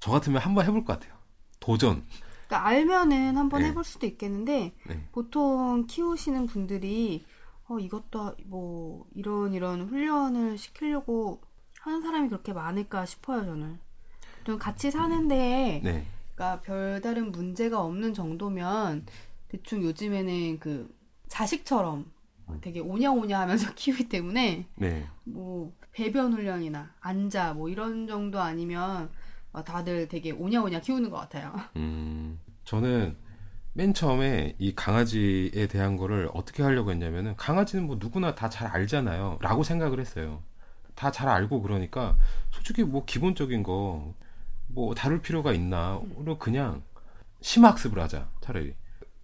저 같으면 한번 해볼 것 같아요 도전 그러니까 알면은 한번 네. 해볼 수도 있겠는데 네. 보통 키우시는 분들이 어 이것도 뭐 이런 이런 훈련을 시키려고 하는 사람이 그렇게 많을까 싶어요 저는. 좀 같이 사는데 네. 그러니까 별다른 문제가 없는 정도면 대충 요즘에는 그 자식처럼 되게 오냐오냐 하면서 키우기 때문에 네. 뭐 배변 훈련이나 앉아 뭐 이런 정도 아니면 어, 다들 되게 오냐오냐 키우는 것 같아요. 음, 저는 맨 처음에 이 강아지에 대한 거를 어떻게 하려고 했냐면은 강아지는 뭐 누구나 다 잘 알잖아요. 라고 생각을 했어요. 다 잘 알고 그러니까 솔직히 뭐 기본적인 거 뭐 다룰 필요가 있나. 그리고 그냥 심학습을 하자. 차라리.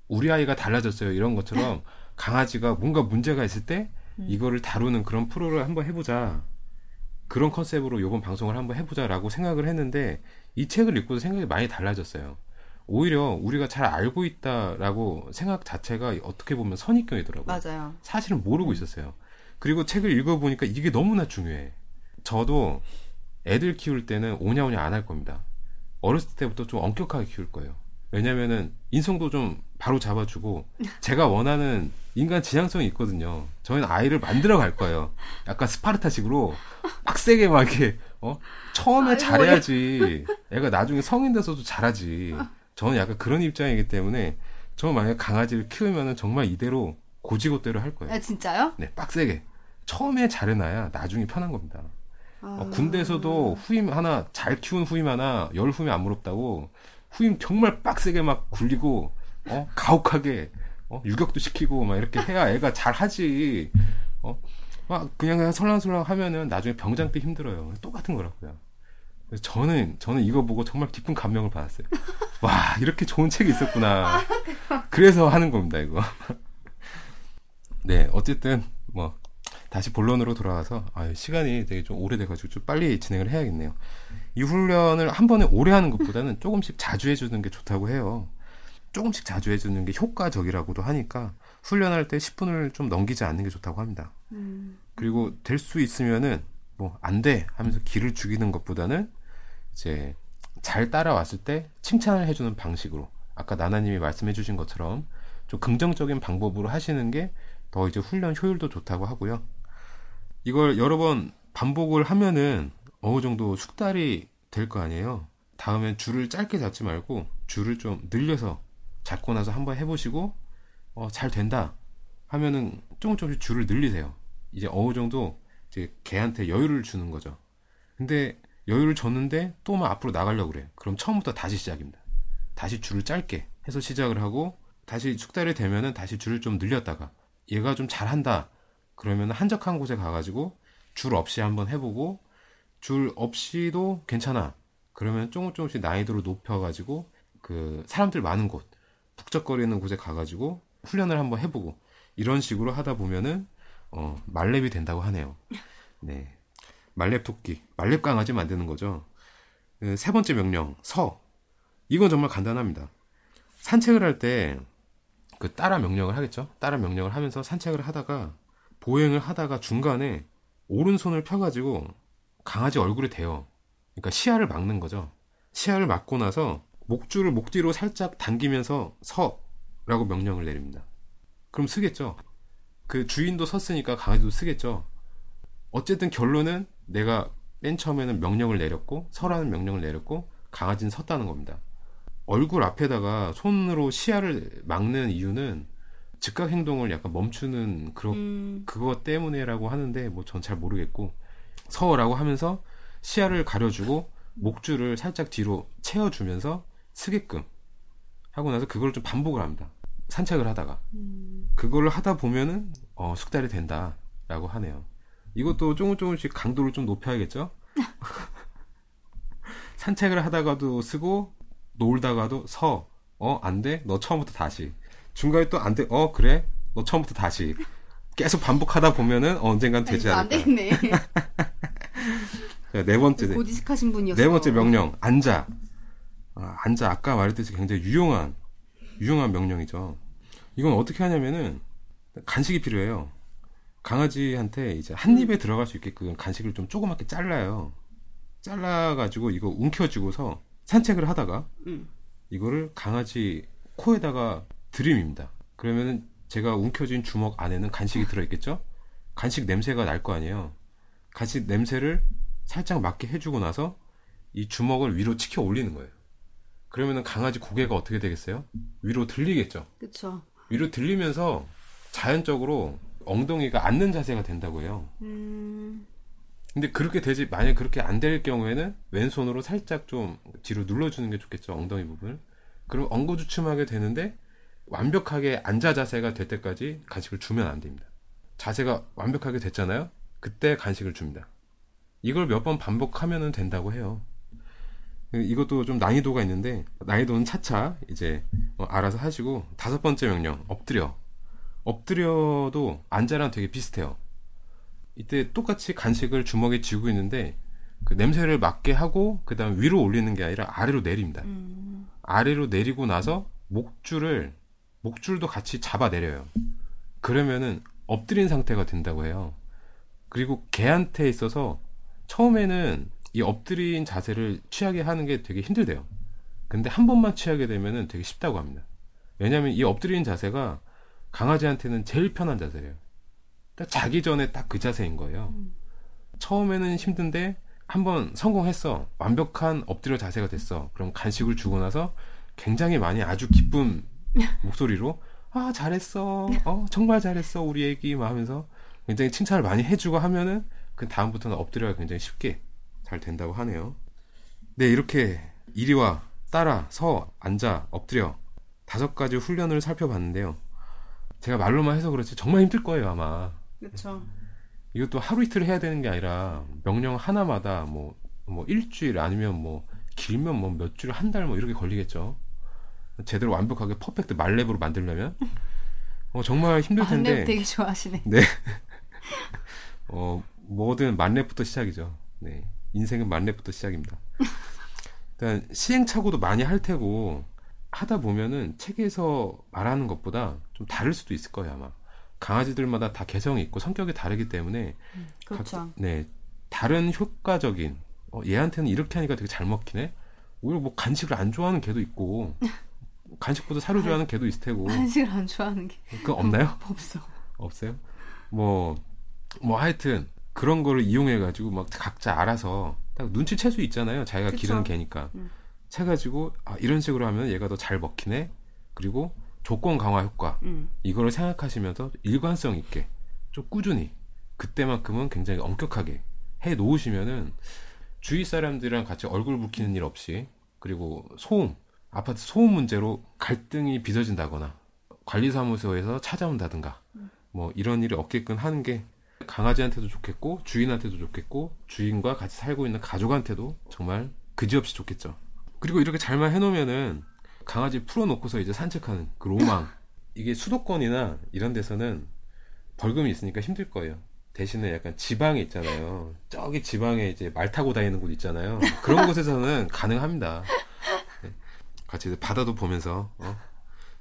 우리 아이가 달라졌어요. 이런 것처럼 강아지가 뭔가 문제가 있을 때 이거를 다루는 그런 프로를 한번 해보자. 그런 컨셉으로 이번 방송을 한번 해보자라고 생각을 했는데 이 책을 읽고서 생각이 많이 달라졌어요. 오히려 우리가 잘 알고 있다라고 생각 자체가 어떻게 보면 선입견이더라고요. 맞아요. 사실은 모르고 있었어요. 그리고 책을 읽어보니까 이게 너무나 중요해. 저도 애들 키울 때는 오냐오냐 안 할 겁니다. 어렸을 때부터 좀 엄격하게 키울 거예요. 왜냐면은 인성도 좀 바로 잡아주고 제가 원하는 인간 지향성이 있거든요. 저희는 아이를 만들어 갈 거예요. 약간 스파르타식으로 빡세게 막 이렇게 어 처음에 아이고, 잘해야지 애가 나중에 성인 돼서도 잘하지. 저는 약간 그런 입장이기 때문에 저 만약에 강아지를 키우면은 정말 이대로 고지고대로 할 거예요. 아, 진짜요? 네, 빡세게. 처음에 잘해놔야 나중에 편한 겁니다. 아, 어, 군대에서도 후임 하나 잘 키운 후임 하나 열 후임 안 부럽다고 후임 정말 빡세게 막 굴리고 어 가혹하게 어 유격도 시키고 막 이렇게 해야 애가 잘 하지. 어 막 그냥 그냥 설랑설랑 하면은 나중에 병장 때 힘들어요. 똑같은 거라고요. 그래서 저는 저는 이거 보고 정말 깊은 감명을 받았어요. 와 이렇게 좋은 책이 있었구나. 그래서 하는 겁니다 이거. 네 어쨌든 뭐 다시 본론으로 돌아와서 아, 시간이 되게 좀 오래돼가지고 좀 빨리 진행을 해야겠네요. 이 훈련을 한 번에 오래 하는 것보다는 조금씩 자주 해주는 게 좋다고 해요. 조금씩 자주 해주는 게 효과적이라고도 하니까 훈련할 때 10분을 좀 넘기지 않는 게 좋다고 합니다. 음, 그리고 될 수 있으면은 뭐 안 돼 하면서 기를 죽이는 것보다는 이제 잘 따라왔을 때 칭찬을 해주는 방식으로 아까 나나님이 말씀해주신 것처럼 좀 긍정적인 방법으로 하시는 게 더 이제 훈련 효율도 좋다고 하고요. 이걸 여러 번 반복을 하면은 어느 정도 숙달이 될 거 아니에요. 다음엔 줄을 짧게 잡지 말고 줄을 좀 늘려서 잡고 나서 한번 해보시고 어, 잘 된다 하면은 조금 조금씩 줄을 늘리세요. 이제 어느 정도 이제 걔한테 여유를 주는 거죠. 근데 여유를 줬는데 또 막 앞으로 나가려고 그래. 그럼 처음부터 다시 시작입니다. 다시 줄을 짧게 해서 시작을 하고 다시 숙달이 되면은 다시 줄을 좀 늘렸다가 얘가 좀 잘한다. 그러면 한적한 곳에 가가지고 줄 없이 한번 해보고 줄 없이도 괜찮아. 그러면 조금 조금씩 난이도를 높여가지고 그 사람들 많은 곳, 북적거리는 곳에 가가지고 훈련을 한번 해보고 이런 식으로 하다 보면은 어, 말렙이 된다고 하네요. 네. 말렙 토끼, 말렙 강아지 만드는 거죠. 그세 번째 명령, 서. 이건 정말 간단합니다. 산책을 할 때 그 따라 명령을 하겠죠. 따라 명령을 하면서 산책을 하다가 보행을 하다가 중간에 오른손을 펴가지고 강아지 얼굴에 대요. 그러니까 시야를 막는 거죠. 시야를 막고 나서 목줄을 목 뒤로 살짝 당기면서 서라고 명령을 내립니다. 그럼 쓰겠죠. 그 주인도 섰으니까 강아지도 쓰겠죠. 어쨌든 결론은 내가 맨 처음에는 명령을 내렸고 서라는 명령을 내렸고 강아지는 섰다는 겁니다. 얼굴 앞에다가 손으로 시야를 막는 이유는 즉각 행동을 약간 멈추는 그런 음, 그거 때문에라고 하는데 뭐 전 잘 모르겠고 서라고 하면서 시야를 가려주고 목줄을 살짝 뒤로 채워주면서 쓰게끔 하고 나서 그걸 좀 반복을 합니다. 산책을 하다가 음, 그걸 하다 보면은 어, 숙달이 된다라고 하네요. 이것도 조금 조금씩 강도를 좀 높여야겠죠? 산책을 하다가도 쓰고 놀다가도 서. 어, 안 돼? 너 처음부터 다시. 중간에 또 안 돼. 어, 그래? 너 처음부터 다시. 계속 반복하다 보면은 언젠간 되지 안 않을까. 되겠네. 자, 네 번째. 고지식하신 분이었어. 네 번째 명령. 앉아. 아, 앉아. 아까 말했듯이 굉장히 유용한, 유용한 명령이죠. 이건 어떻게 하냐면은 간식이 필요해요. 강아지한테 이제 한 입에 들어갈 수 있게끔 간식을 좀 조그맣게 잘라요. 잘라가지고 이거 움켜쥐고서 산책을 하다가 음. 이거를 강아지 코에다가 들이밉니다. 그러면은 제가 움켜쥔 주먹 안에는 간식이 들어있겠죠? 간식 냄새가 날 거 아니에요. 간식 냄새를 살짝 맡게 해주고 나서 이 주먹을 위로 치켜 올리는 거예요. 그러면은 강아지 고개가 어떻게 되겠어요? 위로 들리겠죠? 그쵸. 위로 들리면서 자연적으로 엉덩이가 앉는 자세가 된다고 해요. 음, 근데 그렇게 되지 만약 그렇게 안 될 경우에는 왼손으로 살짝 좀 뒤로 눌러주는 게 좋겠죠 엉덩이 부분을 그럼 엉거주춤하게 되는데 완벽하게 앉아 자세가 될 때까지 간식을 주면 안 됩니다 자세가 완벽하게 됐잖아요 그때 간식을 줍니다 이걸 몇 번 반복하면 된다고 해요 이것도 좀 난이도가 있는데 난이도는 차차 이제 어, 알아서 하시고 다섯 번째 명령 엎드려 엎드려도 앉아랑 되게 비슷해요 이때 똑같이 간식을 주먹에 쥐고 있는데 그 냄새를 맡게 하고 그다음 위로 올리는 게 아니라 아래로 내립니다. 음, 아래로 내리고 나서 목줄을 목줄도 같이 잡아 내려요. 그러면은 엎드린 상태가 된다고 해요. 그리고 개한테 있어서 처음에는 이 엎드린 자세를 취하게 하는 게 되게 힘들대요. 근데 한 번만 취하게 되면은 되게 쉽다고 합니다. 왜냐하면 이 엎드린 자세가 강아지한테는 제일 편한 자세예요. 딱 자기 전에 딱 그 자세인 거예요. 처음에는 힘든데 한번 성공했어. 완벽한 엎드려 자세가 됐어. 그럼 간식을 주고 나서 굉장히 많이 아주 기쁜 목소리로 아 잘했어. 어 정말 잘했어 우리 애기 막 하면서 굉장히 칭찬을 많이 해주고 하면은 그 다음부터는 엎드려가 굉장히 쉽게 잘 된다고 하네요. 네 이렇게 이리와 따라 서 앉아 엎드려 다섯 가지 훈련을 살펴봤는데요. 제가 말로만 해서 그렇지 정말 힘들 거예요 아마. 그쵸. 이것도 하루 이틀 해야 되는 게 아니라 명령 하나마다 뭐, 뭐 일주일 아니면 뭐 길면 뭐 몇 주, 한 달 뭐 이렇게 걸리겠죠. 제대로 완벽하게 퍼펙트 말렙으로 만들려면 어, 정말 힘들 텐데 되게 좋아하시네. 네. 어, 뭐든 만렙부터 시작이죠. 네. 인생은 만렙부터 시작입니다. 일단 시행착오도 많이 할 테고 하다 보면은 책에서 말하는 것보다 좀 다를 수도 있을 거예요, 아마. 강아지들마다 다 개성이 있고 성격이 다르기 때문에 그렇죠. 각- 네. 다른 효과적인 어, 얘한테는 이렇게 하니까 되게 잘 먹히네. 오히려 뭐 간식을 안 좋아하는 개도 있고 간식보다 사료 좋아하는 개도 있을 테고 한식을 안 좋아하는 게 그거 없나요? 없어. 없어요? 뭐, 뭐 하여튼 그런 거를 이용해 가지고 막 각자 알아서 딱 눈치챌 수 있잖아요. 자기가 그쵸. 기르는 개니까. 음. 채 가지고 아, 이런 식으로 하면 얘가 더 잘 먹히네. 그리고 조건 강화 효과 음, 이거를 생각하시면서 일관성 있게 좀 꾸준히 그때만큼은 굉장히 엄격하게 해 놓으시면은 주위 사람들이랑 같이 얼굴 붉히는 일 없이 그리고 소음 아파트 소음 문제로 갈등이 빚어진다거나 관리사무소에서 찾아온다든가 뭐 이런 일이 없게끔 하는 게 강아지한테도 좋겠고 주인한테도 좋겠고 주인과 같이 살고 있는 가족한테도 정말 그지없이 좋겠죠. 그리고 이렇게 잘만 해놓으면은 강아지 풀어놓고서 이제 산책하는 그 로망 이게 수도권이나 이런 데서는 벌금이 있으니까 힘들 거예요. 대신에 약간 지방에 있잖아요. 저기 지방에 이제 말 타고 다니는 곳 있잖아요. 그런 곳에서는 가능합니다. 네. 같이 바다도 보면서 어?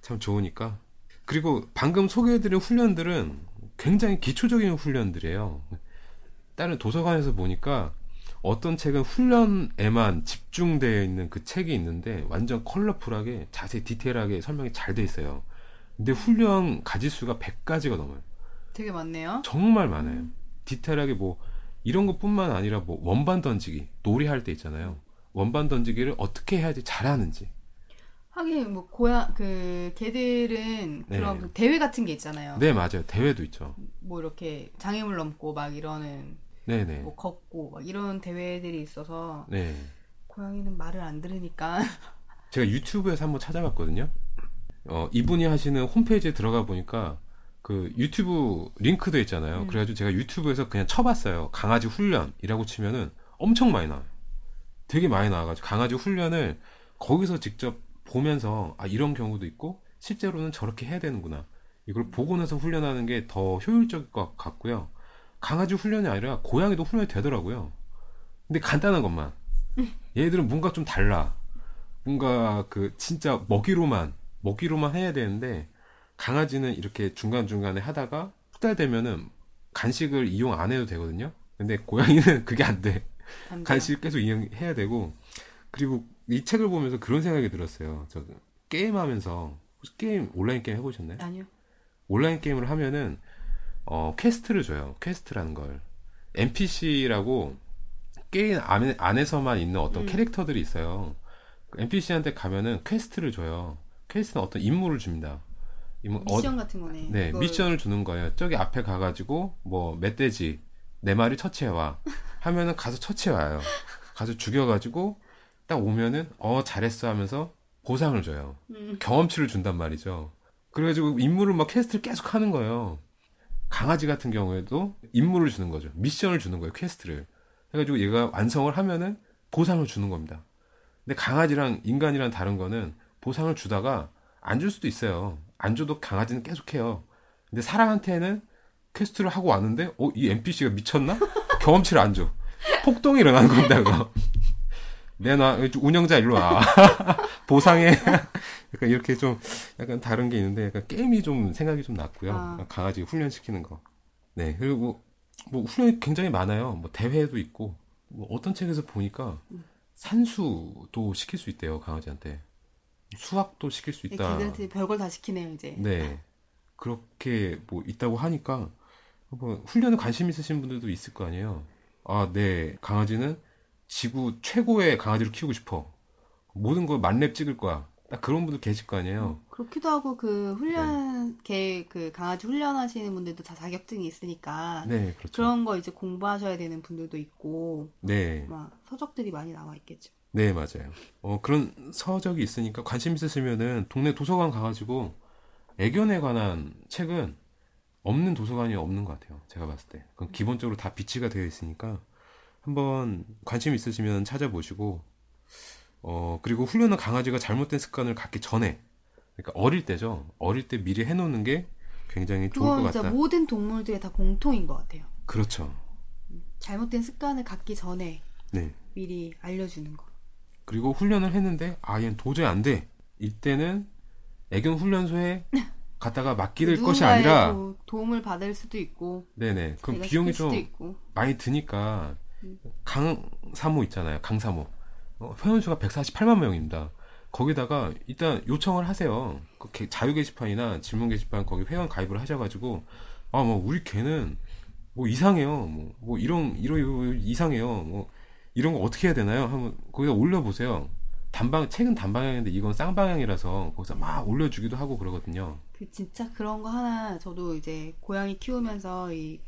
참 좋으니까. 그리고 방금 소개해드린 훈련들은 굉장히 기초적인 훈련들이에요. 다른 도서관에서 보니까 어떤 책은 훈련에만 집중되어 있는 그 책이 있는데 완전 컬러풀하게 자세히 디테일하게 설명이 잘 돼 있어요. 근데 훈련 가지수가 100가지가 넘어요. 되게 많네요. 정말 많아요. 디테일하게 뭐 이런 것뿐만 아니라 뭐 원반 던지기, 놀이 할 때 있잖아요. 원반 던지기를 어떻게 해야지 잘하는지. 하긴 뭐 고양 그 개들은 네. 그런 그 대회 같은 게 있잖아요. 네, 맞아요. 대회도 있죠. 뭐 이렇게 장애물 넘고 막 이러는 네, 네. 뭐 걷고 막 이런 대회들이 있어서 네. 고양이는 말을 안 들으니까 제가 유튜브에서 한번 찾아봤거든요. 어, 이분이 하시는 홈페이지에 들어가 보니까 그 유튜브 링크도 있잖아요. 음. 그래가지고 제가 유튜브에서 그냥 쳐봤어요. 강아지 훈련이라고 치면은 엄청 많이 나와요. 되게 많이 나와가지고 강아지 훈련을 거기서 직접 보면서 아 이런 경우도 있고 실제로는 저렇게 해야 되는구나. 이걸 보고 나서 훈련하는 게 더 효율적일 것 같고요. 강아지 훈련이 아니라 고양이도 훈련이 되더라고요. 근데 간단한 것만. 얘들은 뭔가 좀 달라. 뭔가 그 진짜 먹이로만 먹이로만 해야 되는데 강아지는 이렇게 중간 중간에 하다가 후달되면은 간식을 이용 안 해도 되거든요. 근데 고양이는 그게 안 돼. 간식 계속 이용해야 되고 그리고 이 책을 보면서 그런 생각이 들었어요. 저 게임하면서 혹시 게임 온라인 게임 해보셨나요? 아니요. 온라인 게임을 하면은 어 퀘스트를 줘요. 퀘스트라는 걸 NPC라고 게임 안에, 안에서만 있는 어떤 음. 캐릭터들이 있어요. 그 NPC한테 가면은 퀘스트를 줘요. 퀘스트는 어떤 임무를 줍니다. 임무, 어- 미션 같은 거네. 네, 그걸 미션을 주는 거예요. 저기 앞에 가가지고 뭐 멧돼지 네 마리 처치해 와 하면은 가서 처치해 와요. 가서 죽여가지고 딱 오면은 어 잘했어 하면서 보상을 줘요. 음. 경험치를 준단 말이죠. 그래가지고 임무를 막 퀘스트를 계속 하는 거예요. 강아지 같은 경우에도 임무를 주는 거죠. 미션을 주는 거예요. 퀘스트를. 해가지고 얘가 완성을 하면은 보상을 주는 겁니다. 근데 강아지랑 인간이랑 다른 거는 보상을 주다가 안 줄 수도 있어요. 안 줘도 강아지는 계속해요. 근데 사람한테는 퀘스트를 하고 왔는데, 어, 이 NPC가 미쳤나? 경험치를 안 줘. 폭동이 일어나는 겁니다, 그거. 내놔, 운영자 일로 와. 보상해. 약간 이렇게 좀, 약간 다른 게 있는데, 약간 게임이 좀 생각이 좀 났고요. 아. 강아지 훈련시키는 거. 네, 그리고 뭐, 뭐 훈련이 굉장히 많아요. 뭐 대회도 있고, 뭐 어떤 책에서 보니까 산수도 시킬 수 있대요, 강아지한테. 수학도 시킬 수 있다. 개들한테 별걸 다 시키네요 이제. 네. 그렇게 뭐 있다고 하니까 뭐 훈련에 관심 있으신 분들도 있을 거 아니에요. 아, 네. 강아지는 지구 최고의 강아지를 키우고 싶어. 모든 걸 만렙 찍을 거야. 딱 그런 분들 계실 거 아니에요. 그렇기도 하고 그 훈련 네. 개그 강아지 훈련하시는 분들도 다 자격증이 있으니까 네, 그렇죠. 그런 거 이제 공부하셔야 되는 분들도 있고 네. 막 서적들이 많이 나와 있겠죠. 네, 맞아요. 어, 그런 서적이 있으니까 관심 있으시면은 동네 도서관 가가지고 애견에 관한 책은 없는 도서관이 없는 것 같아요. 제가 봤을 때. 그건 기본적으로 다 비치가 되어 있으니까 한번 관심 있으시면 찾아보시고, 어, 그리고 훈련은 강아지가 잘못된 습관을 갖기 전에, 그러니까 어릴 때죠. 어릴 때 미리 해놓는 게 굉장히 좋을 것 같다. 모든 동물들의 다 공통인 것 같아요. 그렇죠. 잘못된 습관을 갖기 전에 네. 미리 알려주는 거. 그리고 훈련을 했는데 아 얘는 도저히 안 돼. 이때는 애견 훈련소에 갔다가 맡기될 것이 아니라 도- 도움을 받을 수도 있고 네네 그럼 비용이 좀 있고 많이 드니까 음. 강사모 있잖아요. 강사모. 어, 회원수가 148만 명입니다. 거기다가 일단 요청을 하세요. 그 게- 자유 게시판이나 질문 게시판 거기 회원 가입을 하셔가지고 아 뭐 우리 개는 뭐 이상해요. 뭐, 뭐 이런 이런 이상해요. 뭐 이런 거 어떻게 해야 되나요? 한번 거기다 올려보세요. 단방 책은 단방향인데 이건 쌍방향이라서 거기서 막 올려주기도 하고 그러거든요. 그 진짜 그런 거 하나 저도 이제 고양이 키우면서 이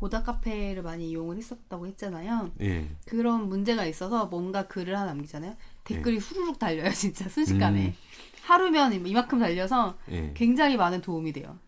고다 카페를 많이 이용을 했었다고 했잖아요. 예 그런 문제가 있어서 뭔가 글을 하나 남기잖아요. 댓글이 후루룩 달려요, 진짜 순식간에. 음. 하루면 이만큼 달려서 예. 굉장히 많은 도움이 돼요.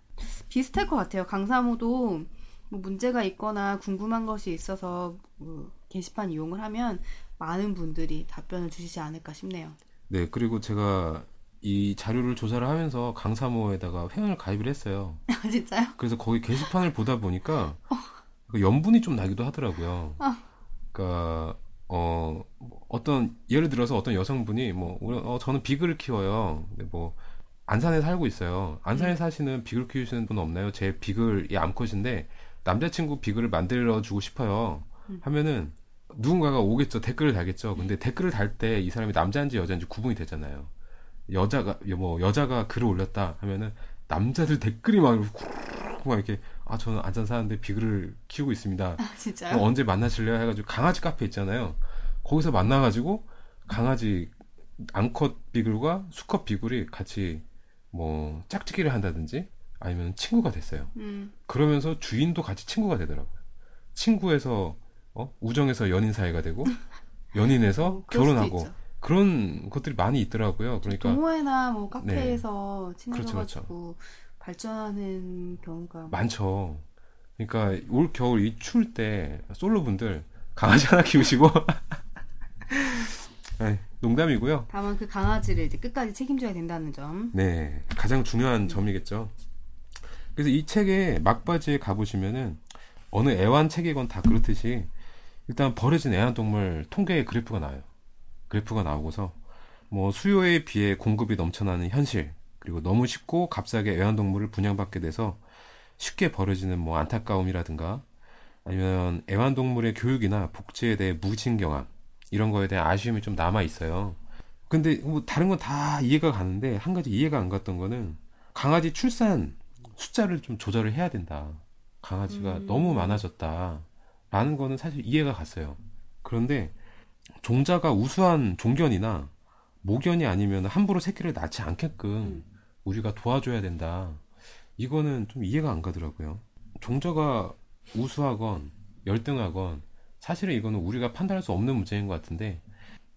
비슷할 것 같아요. 강사모도 뭐 문제가 있거나 궁금한 것이 있어서 뭐 게시판 이용을 하면 많은 분들이 답변을 주시지 않을까 싶네요. 네, 그리고 제가 이 자료를 조사를 하면서 강사모에다가 회원을 가입을 했어요. 진짜요? 그래서 거기 게시판을 보다 보니까 그 염분이 좀 나기도 하더라고요. 아. 그러니까 어 어떤 예를 들어서 어떤 여성분이 뭐 어, 저는 비글을 키워요. 근데 뭐 안산에 살고 있어요. 안산에 음. 사시는 비글 키우시는 분 없나요? 제 비글이 암컷인데 남자친구 비글을 만들어 주고 싶어요. 음. 하면은 누군가가 오겠죠. 댓글을 달겠죠. 근데 댓글을 달 때 이 사람이 남자인지 여자인지 구분이 되잖아요. 여자가 뭐 여자가 글을 올렸다 하면은 남자들 댓글이 막, 막 이렇게 아 저는 안산 사는데 비글을 키우고 있습니다. 아, 진짜요? 어, 언제 만나실래요? 해가지고 강아지 카페 있잖아요. 거기서 만나가지고 강아지 암컷 비글과 수컷 비글이 같이 뭐 짝짓기를 한다든지 아니면 친구가 됐어요. 음. 그러면서 주인도 같이 친구가 되더라고요. 친구에서 어? 우정에서 연인 사이가 되고 연인에서 어, 결혼하고. 그런 것들이 많이 있더라고요. 그러니까 동호회나 뭐 카페에서 그렇죠, 친해져가지고 발전하는 경우가 많죠. 그러니까 올 겨울 이 추울 때 솔로 분들 강아지 하나 키우시고 아이, 농담이고요. 다만 그 강아지를 이제 끝까지 책임져야 된다는 점. 네, 가장 중요한 점이겠죠. 그래서 이 책의 막바지에 가보시면은 어느 애완책이건 다 그렇듯이 일단 버려진 애완동물 통계의 그래프가 나와요. 그래프가 나오고서 뭐 수요에 비해 공급이 넘쳐나는 현실 그리고 너무 쉽고 값싸게 애완동물을 분양받게 돼서 쉽게 벌어지는 뭐 안타까움이라든가 아니면 애완동물의 교육이나 복지에 대해 무신경함 이런 거에 대한 아쉬움이 좀 남아 있어요. 근데 뭐 다른 건 다 이해가 가는데 한 가지 이해가 안 갔던 거는 강아지 출산 숫자를 좀 조절을 해야 된다. 강아지가 음. 너무 많아졌다. 라는 거는 사실 이해가 갔어요. 그런데 종자가 우수한 종견이나 모견이 아니면 함부로 새끼를 낳지 않게끔 음. 우리가 도와줘야 된다. 이거는 좀 이해가 안 가더라고요. 종자가 우수하건 열등하건 사실은 이거는 우리가 판단할 수 없는 문제인 것 같은데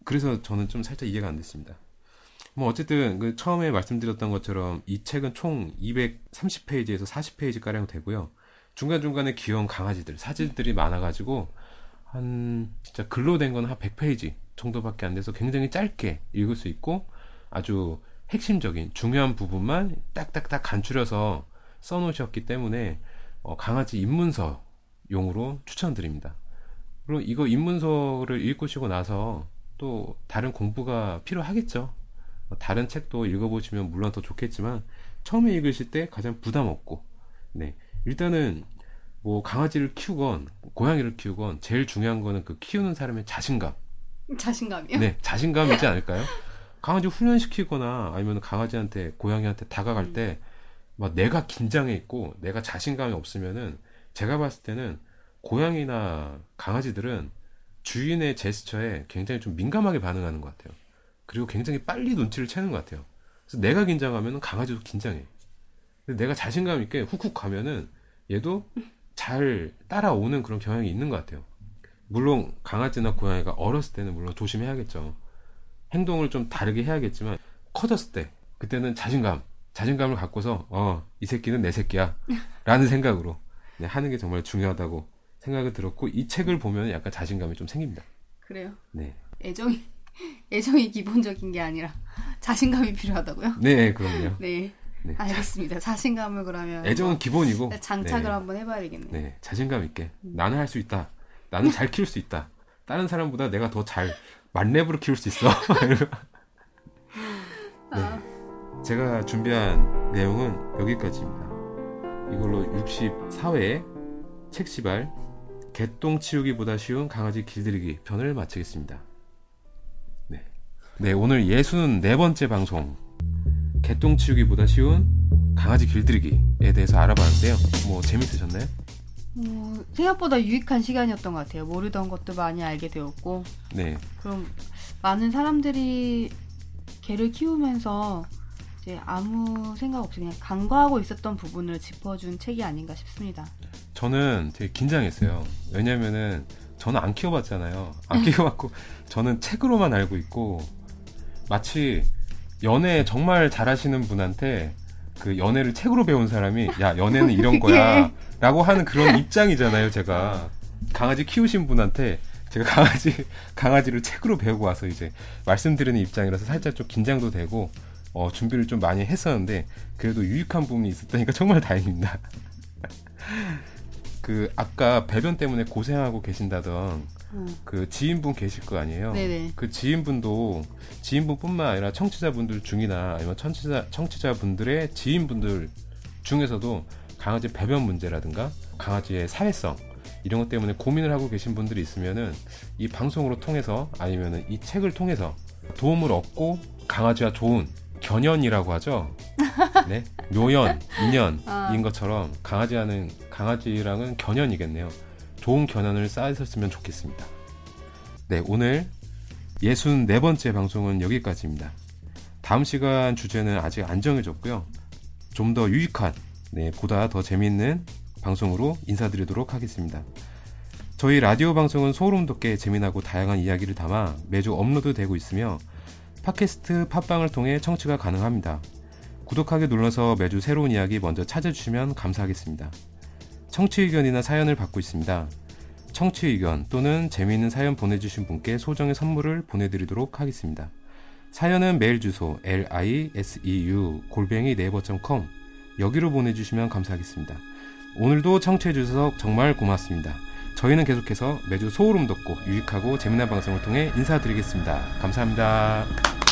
그래서 저는 좀 살짝 이해가 안 됐습니다. 뭐 어쨌든 그 처음에 말씀드렸던 것처럼 이 책은 총 230페이지에서 40페이지 가량 되고요. 중간 중간에 귀여운 강아지들 사진들이 많아가지고 한 진짜 글로 된 건 한 100페이지 정도밖에 안 돼서 굉장히 짧게 읽을 수 있고 아주 핵심적인 중요한 부분만 딱딱딱 간추려서 써놓으셨기 때문에 어, 강아지 입문서 용으로 추천드립니다. 그리고 이거 입문서를 읽으시고 나서 또 다른 공부가 필요하겠죠. 어, 다른 책도 읽어보시면 물론 더 좋겠지만 처음에 읽으실 때 가장 부담 없고 네 일단은 뭐 강아지를 키우건 고양이를 키우건 제일 중요한 거는 그 키우는 사람의 자신감 자신감이요? 네, 자신감이지 않을까요? 강아지 훈련시키거나 아니면 강아지한테 고양이한테 다가갈 때 막 내가 긴장해 있고 내가 자신감이 없으면은 제가 봤을 때는 고양이나 강아지들은 주인의 제스처에 굉장히 좀 민감하게 반응하는 것 같아요. 그리고 굉장히 빨리 눈치를 채는 것 같아요. 그래서 내가 긴장하면 강아지도 긴장해. 근데 내가 자신감 있게 훅훅 가면은 얘도 잘 따라오는 그런 경향이 있는 것 같아요. 물론 강아지나 고양이가 어렸을 때는 물론 조심해야겠죠. 행동을 좀 다르게 해야겠지만 커졌을 때 그때는 자신감, 자신감을 갖고서 어, 이 새끼는 내 새끼야 라는 생각으로 네, 하는 게 정말 중요하다고 생각이 들었고 이 책을 보면 약간 자신감이 좀 생깁니다. 그래요. 네. 애정이 애정이 기본적인 게 아니라 자신감이 필요하다고요? 네, 그럼요. 네. 네. 알겠습니다. 자신감을 그러면 애정은 기본이고 한번 장착을 네. 한번 해봐야 되겠네요. 네, 자신감 있게 나는 할 수 있다. 나는 잘 키울 수 있다. 다른 사람보다 내가 더 잘 만렙으로 키울 수 있어. 아, 제가 준비한 내용은 여기까지입니다. 이걸로 64회 책시발 개똥 치우기보다 쉬운 강아지 길들이기 편을 마치겠습니다. 네. 네, 오늘 64번째 방송 개똥 치우기보다 쉬운 강아지 길들이기에 대해서 알아봤는데요. 뭐 재밌으셨나요? 어, 생각보다 유익한 시간이었던 것 같아요. 모르던 것도 많이 알게 되었고 네. 그럼 많은 사람들이 개를 키우면서 이제 아무 생각 없이 그냥 간과하고 있었던 부분을 짚어준 책이 아닌가 싶습니다. 저는 되게 긴장했어요. 왜냐면은 저는 안 키워봤잖아요. 안 키워봤고 저는 책으로만 알고 있고 마치 연애 정말 잘하시는 분한테 그 연애를 책으로 배운 사람이 야 연애는 이런 거야. 라고 하는 그런 입장이잖아요 제가. 강아지 키우신 분한테 제가 강아지 강아지를 책으로 배우고 와서 이제 말씀드리는 입장이라서 살짝 좀 긴장도 되고 어, 준비를 좀 많이 했었는데 그래도 유익한 부분이 있었다니까 정말 다행입니다. 그 아까 배변 때문에 고생하고 계신다던 음. 그 지인분 계실 거 아니에요. 네네. 그 지인분도 지인분뿐만 아니라 청취자분들 중이나 아니면 청취자 청취자분들의 지인분들 중에서도 강아지 배변 문제라든가 강아지의 사회성 이런 것 때문에 고민을 하고 계신 분들이 있으면은 이 방송으로 통해서 아니면은 이 책을 통해서 도움을 얻고 강아지와 좋은 견연이라고 하죠. 네, 묘연, 인연인 아. 것처럼 강아지와는 강아지랑은 견연이겠네요. 좋은 견연을 쌓으셨으면 좋겠습니다. 네, 오늘 64번째 방송은 여기까지입니다. 다음 시간 주제는 아직 안 정해졌고요. 좀 더 유익한, 네, 보다 더 재미있는 방송으로 인사드리도록 하겠습니다. 저희 라디오 방송은 소름 돋게 재미나고 다양한 이야기를 담아 매주 업로드되고 있으며 팟캐스트 팟빵을 통해 청취가 가능합니다. 구독하기 눌러서 매주 새로운 이야기 먼저 찾아주시면 감사하겠습니다. 청취 의견이나 사연을 받고 있습니다. 청취 의견 또는 재미있는 사연 보내주신 분께 소정의 선물을 보내드리도록 하겠습니다. 사연은 메일 주소 liseu 골뱅이 네이버.com 여기로 보내주시면 감사하겠습니다. 오늘도 청취해주셔서 정말 고맙습니다. 저희는 계속해서 매주 소울음 돋고 유익하고 재미난 방송을 통해 인사드리겠습니다. 감사합니다.